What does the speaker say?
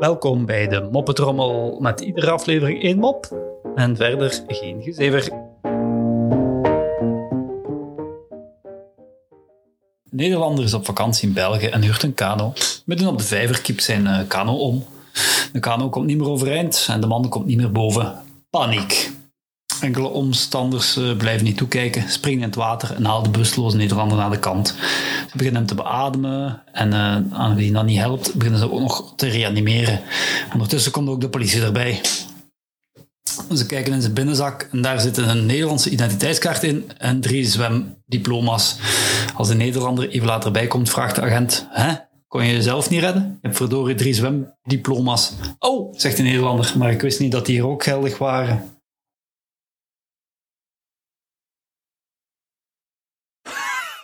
Welkom bij de Moppetrommel met iedere aflevering één mop en verder geen gezever. Nederlander is op vakantie in België en huurt een kano. Midden op de vijver kiept zijn uh, kano om. De kano komt niet meer overeind en de man komt niet meer boven. Paniek. Enkele omstanders uh, blijven niet toekijken, springen in het water en halen de bewusteloze Nederlander naar de kant. Ze beginnen hem te beademen en uh, aan wie dat niet helpt, beginnen ze ook nog te reanimeren. Ondertussen komt ook de politie erbij. Ze kijken in zijn binnenzak en daar zit een Nederlandse identiteitskaart in en drie zwemdiploma's. Als de Nederlander even later bij komt, vraagt de agent: Hè? Kon je jezelf niet redden? Je hebt verdorie drie zwemdiploma's. Oh, zegt de Nederlander, maar ik wist niet dat die hier ook geldig waren.